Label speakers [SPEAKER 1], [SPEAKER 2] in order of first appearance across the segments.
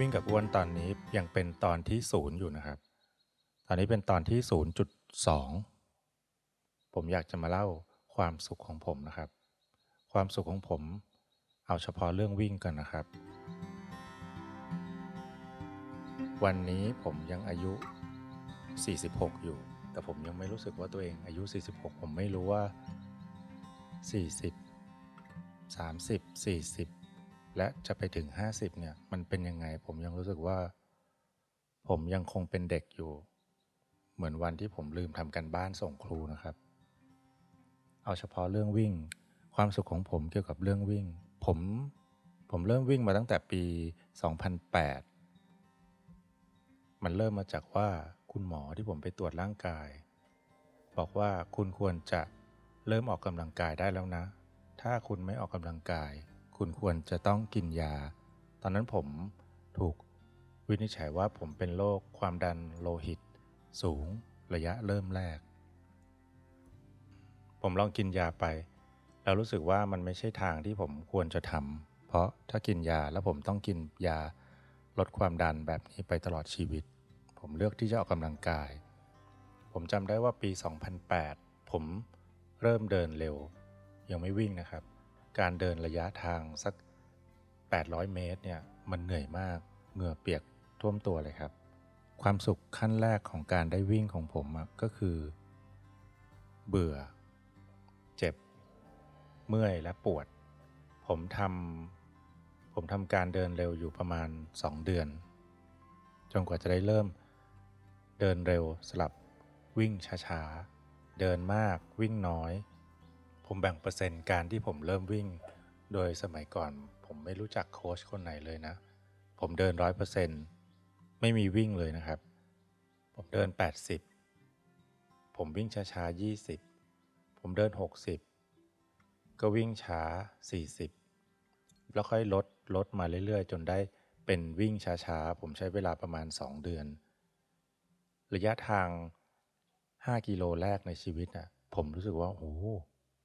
[SPEAKER 1] วิ่งกับอ้วนตอนนี้ยังเป็นตอนที่ศูนย์อยู่นะครับ ตอนนี้เป็นตอนที่ศูนย์จุดสองผมอยากจะมาเล่าความสุขของผมนะครับ ความสุขของผม เอาเฉพาะเรื่องวิ่งกันนะครับ วันนี้ผมยังอายุ 46 อยู่ แต่ผมยังไม่รู้สึกว่าตัวเองอายุ 46 ผมไม่รู้ว่า 40 30 40 และจะไปถึง 50เนี่ยมันเป็นยังไง ผมยังรู้สึกว่า ผมยังคงเป็นเด็กอยู่ เหมือนวันที่ผมลืมทำกันบ้านส่งครูนะครับ เอาเฉพาะเรื่องวิ่ง ความสุขของผมเกี่ยวกับเรื่องวิ่ง ผมผมเริ่มวิ่งมาตั้งแต่ปี 2008 มันเริ่มมาจากว่าคุณหมอที่ผมไปตรวจร่างกาย บอกว่าคุณควรจะเริ่มออกกำลังกายได้แล้วนะ ถ้าคุณไม่ออกกำลังกาย คุณควรจะต้องกินยา ตอนนั้นผมถูกวินิจฉัยว่าผมเป็นโรคความดันโลหิต สูงระยะเริ่มแรก ผมลองกินยาไป แล้วรู้สึกว่ามันไม่ใช่ทางที่ผมควรจะทำเพราะถ้ากินยาแล้วผมต้องกินยาลดความดันแบบนี้ไปตลอดชีวิต ผมเลือกที่จะออกกำลังกาย ผมจำได้ว่าปี 2008 ผมเริ่มเดินเร็ว ยังไม่วิ่งนะครับ การเดินระยะทางสัก 800 เมตรเนี่ยมันเหนื่อยมากเหงื่อเปียกท่วมตัวเลยครับ ความสุขขั้นแรกของการได้วิ่งของผมอะก็คือ เบื่อ เจ็บ เมื่อยและปวด ผมทำผมทำการเดินเร็วอยู่ประมาณ 2 เดือน จนกว่าจะได้เริ่ม เดินเร็วสลับวิ่งช้าๆ เดินมากวิ่งน้อย ผมแบ่งเปอร์เซ็นต์การที่ผมเริ่มวิ่ง โดยสมัยก่อน ผมไม่รู้จักโค้ชคนไหนเลยนะ ผมเดินร้อยเปอร์เซ็นต์ไม่มีวิ่งเลยนะครับ ผมเดิน 80 ผมวิ่งช้าๆ20 ผมเดิน 60 ก็วิ่งช้า 40 แล้วค่อยลดลดมาเรื่อยๆ จนได้เป็นวิ่งช้าๆ ผมใช้เวลาประมาณ 2 เดือน ระยะทาง 5 กิโลแรกในชีวิตนะผมรู้สึกว่าโอ้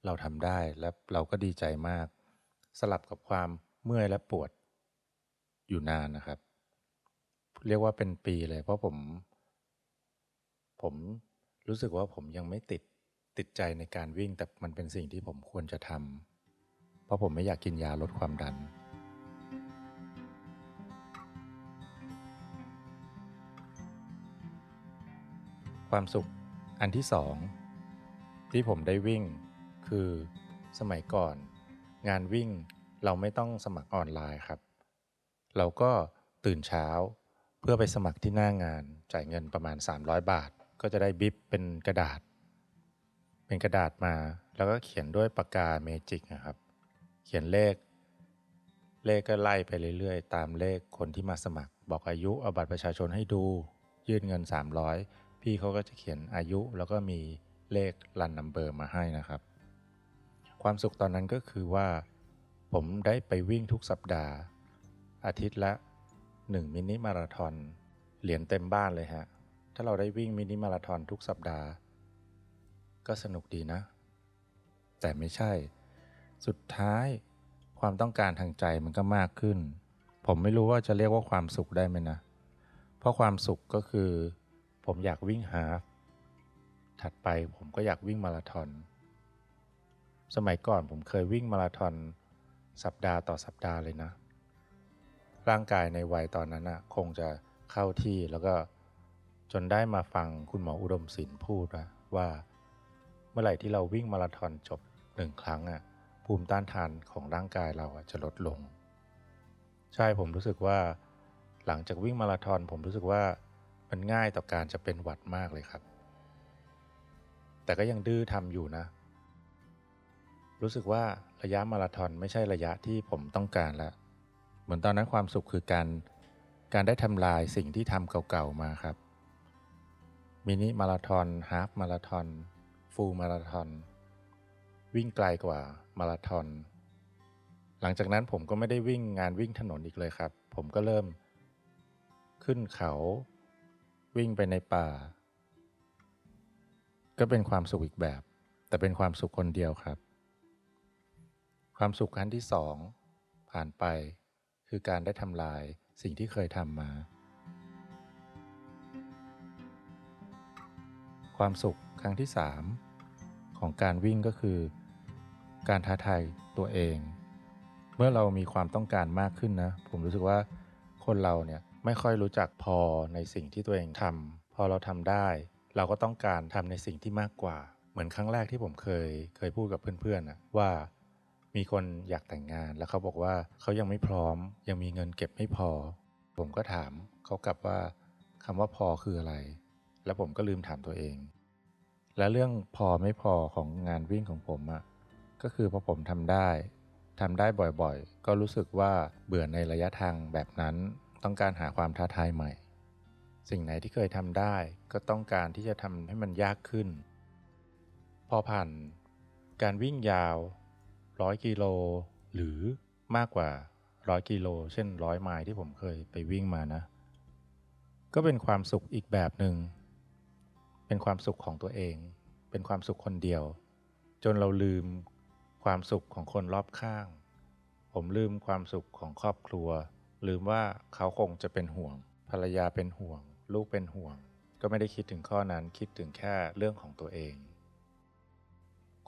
[SPEAKER 1] เราทำได้และเราก็ดีใจมาก สลับกับความเมื่อยและปวดอยู่นานนะครับ เรียกว่าเป็นปีเลย เพราะผม ผมรู้สึกว่าผมยังไม่ติดติดใจในการวิ่ง แต่มันเป็นสิ่งที่ผมควรจะทำเพราะผมไม่อยากกินยาลดความดันความสุขอันที่สองที่ผมได้วิ่ง คือสมัยก่อน งานวิ่งเราไม่ต้องสมัครออนไลน์ครับ เราก็ตื่นเช้า เพื่อไปสมัครที่หน้างานจ่ายเงินประมาณ 300 บาท ก็จะได้บิบเป็นกระดาษ เป็นกระดาษมา แล้วก็เขียนด้วยปากกาเมจิกนะครับ เขียนเลข เลขก็ไล่ไปเรื่อยๆ ตามเลขคนที่มาสมัคร บอกอายุเอาบัตรประชาชนให้ดู ยื่นเงิน 300 พี่เขาก็จะเขียนอายุแล้วก็มีเลขรันนัมเบอร์มาให้นะครับ ความสุขตอนนั้นก็คือว่า ผมได้ไปวิ่งทุกสัปดาห์ อาทิตย์ละ 1 มินิมาราทอนเหรียญเต็มบ้านเลยฮะ ถ้าเราได้วิ่งมินิมาราทอนทุกสัปดาห์ ก็สนุกดีนะ แต่ไม่ใช่ สุดท้ายความต้องการทางใจมันก็มากขึ้น ผมไม่รู้ว่าจะเรียกว่าความสุขได้ไหมนะ เพราะความสุขก็คือ ผมอยากวิ่งฮาถัดไปผมก็อยากวิ่งมาราธอน สมัยก่อนผมเคยวิ่งมาราธอนสัปดาห์ต่อสัปดาห์เลยนะ ร่างกายในวัยตอนนั้นนะคงจะเข้าที่แล้วก็จนได้มาฟังคุณหมออุดมศิลป์พูดนะว่า เมื่อไหร่ที่เราวิ่งมาราธอนจบหนึ่งครั้งอะภูมิต้านทานของร่างกายเราจะลดลง ใช่ผมรู้สึกว่า หลังจากวิ่งมาราธอนผมรู้สึกว่ามันง่ายต่อการจะเป็นหวัดมากเลยครับ แต่ก็ยังดื้อทำอยู่นะ รู้สึกว่าระยะมาราธอนไม่ใช่ระยะที่ผมต้องการแล้วเหมือนตอนนั้นความสุขคือการการได้ทำลายสิ่งที่ทำเก่าๆมาครับ มินิมาราธอนฮาฟมาราธอนฟูลมาราธอนวิ่งไกลกว่ามาราธอนหลังจากนั้นผมก็ไม่ได้วิ่งงานวิ่งถนนอีกเลยครับ ผมก็เริ่ม ขึ้นเขา วิ่งไปในป่า ก็เป็นความสุขอีกแบบ แต่เป็นความสุขคนเดียวครับ ความสุขขั้นที่สองผ่านไป คือการได้ทำลายสิ่งที่เคยทำมา ความสุขครั้งที่3ของการวิ่งก็คือ การท้าทายตัวเอง เมื่อเรามีความต้องการมากขึ้นนะ ผมรู้สึกว่าคนเราเนี่ยไม่ค่อยรู้จักพอในสิ่งที่ตัวเองทำพอเราทำได้ เราก็ต้องการทำในสิ่งที่มากกว่า เหมือนครั้งแรกที่ผมเคยเคยพูดกับเพื่อนๆนะว่า มีคนอยากแต่งงานแล้วเขาบอกว่าเขายังไม่พร้อม ยังมีเงินเก็บไม่พอ ผมก็ถามเขากลับว่าคำว่าพอคืออะไร แล้วผมก็ลืมถามตัวเอง และเรื่องพอไม่พอของงานวิ่งของผมอะ่ะก็คือพอผมทำได้ทำได้บ่อยๆ ก็รู้สึกว่าเบื่อในระยะทางแบบนั้น ต้องการหาความท้าทายใหม่ สิ่งไหนที่เคยทำได้ ก็ต้องการที่จะทำให้มันยากขึ้น พอผ่านการวิ่งยาว ร้อยกิโล หรือมากกว่าร้อยกิโล เช่นร้อยไมล์ที่ผมเคยไปวิ่งมานะ ก็เป็นความสุขอีกแบบหนึง่ง เป็นความสุขของตัวเอง เป็นความสุขคนเดียว จนเราลืมความสุขของคนรอบข้าง ผมลืมความสุขของครอบครัว ลืมว่าเขาคงจะเป็นห่วง ภรรยาเป็นห่วง ลูกเป็นห่วง ก็ไม่ได้คิดถึงข้อนั้นคิดถึงแค่เรื่องของตัวเอง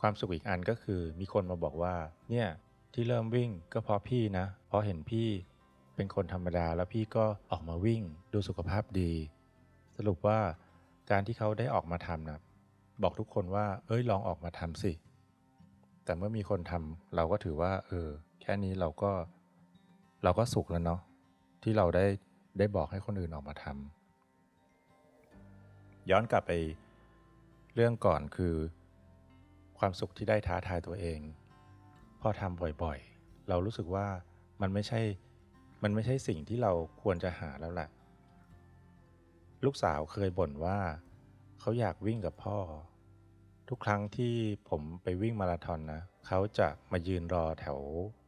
[SPEAKER 1] ความสุขอีกอันก็คือมีคนมาบอกว่า เนี่ยที่เริ่มวิ่งก็เพราะพี่นะ เพราะเห็นพี่เป็นคนธรรมดาแล้วพี่ก็ออกมาวิ่งดูสุขภาพดี สรุปว่าการที่เขาได้ออกมาทำนะบอกทุกคนว่า เอ้ยลองออกมาทำสิ แต่เมื่อมีคนทำเราก็ถือว่า เออ แค่นี้เราก็ เราก็สุขแล้วเนาะที่เราได้ได้บอกให้คนอื่นออกมาทำย้อนกลับไปเรื่องก่อนคือ ความสุขที่ได้ท้าทายตัวเอง พอทำบ่อยๆ เรารู้สึกว่ามันไม่ใช่ มันไม่ใช่สิ่งที่เราควรจะหาแล้วแหละ ลูกสาวเคยบ่นว่าเขาอยากวิ่งกับพ่อ ทุกครั้งที่ผมไปวิ่งมาราธอนนะเขาจะมายืนรอแถว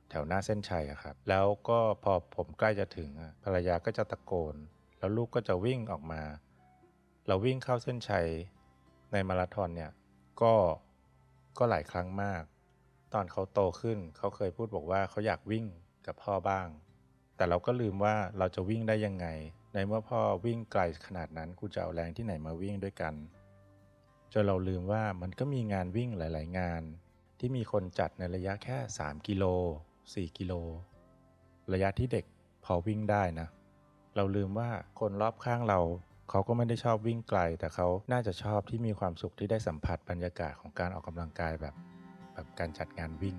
[SPEAKER 1] แถวหน้าเส้นชัยครับ แล้วก็พอผมใกล้จะถึงภรรยาก็จะตะโกน แล้วลูกก็จะวิ่งออกมา เราวิ่งเข้าเส้นชัยในมาราธอนเนี่ยก็ ก็หลายครั้งมาก ตอนเขาโตขึ้นเขาเคยพูดบอกว่าเขาอยากวิ่งกับพ่อบ้าง แต่เราก็ลืมว่าเราจะวิ่งได้ยังไง ในเมื่อพ่อวิ่งไกลขนาดนั้นกูจะเอาแรงที่ไหนมาวิ่งด้วยกันจนเราลืมว่ามันก็มีงานวิ่งหลาย ๆ งาน ที่มีคนจัดในระยะแค่ 3 กิโล 4 กิโล ระยะที่เด็กพอวิ่งได้นะ เราลืมว่าคนรอบข้างเรา เขาก็ไม่ได้ชอบวิ่งไกล แต่เขาน่าจะชอบที่มีความสุขที่ได้สัมผัสบรรยากาศของการออกกำลังกายแบบแบบการจัดงานวิ่ง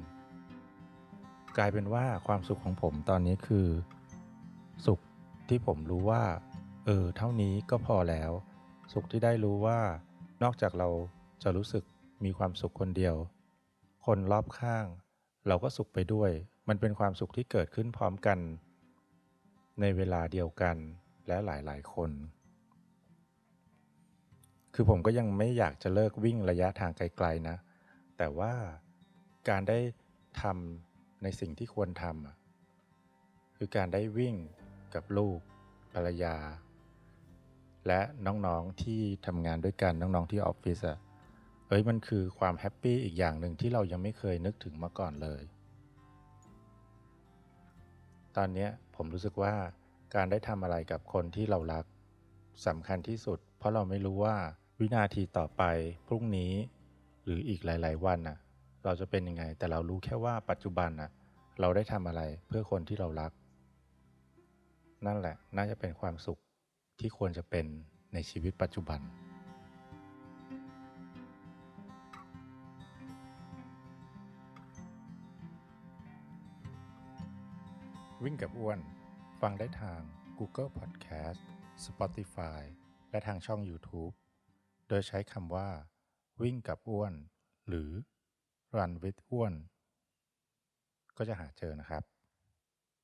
[SPEAKER 1] กลายเป็นว่าความสุขของผมตอนนี้คือ สุขที่ผมรู้ว่า เออ เท่านี้ก็พอแล้ว สุขที่ได้รู้ว่า นอกจากเราจะรู้สึกมีความสุขคนเดียว คนรอบข้าง เราก็สุขไปด้วย มันเป็นความสุขที่เกิดขึ้นพร้อมกัน ในเวลาเดียวกันและหลายๆ คน คือผมก็ยังไม่อยากจะเลิกวิ่งระยะทางไกลๆนะ แต่ว่าการได้ทำในสิ่งที่ควรทำคือการได้วิ่งกับลูกภรรยา และน้องๆที่ทำงานด้วยกันน้องๆที่ออฟฟิศอะเอ้ยมันคือความแฮปปี้อีกอย่างหนึ่งที่เรายังไม่เคยนึกถึงมาก่อนเลย ตอนนี้ผมรู้สึกว่าการได้ทำอะไรกับคนที่เรารักสำคัญที่สุด เพราะเราไม่รู้ว่า วินาทีต่อไปพรุ่งนี้หรืออีกหลาย ๆ วันน่ะ เราจะเป็นยังไง แต่เรารู้แค่ว่าปัจจุบันน่ะ เราได้ทำอะไรเพื่อคนที่เรารัก นั่นแหละ น่าจะเป็นความสุขที่ควรจะเป็นในชีวิตปัจจุบันวิ่งกับอ้วน ฟังได้ทาง Google Podcast Spotify และทางช่อง YouTube โดยใช้คำว่า วิ่งกับอ้วน หรือ run with อ้วน ก็จะหาเจอนะครับ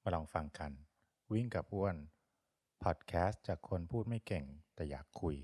[SPEAKER 1] มาลองฟังกัน วิ่งกับอ้วน พอดแคสต์จากคนพูดไม่เก่งแต่อยากคุย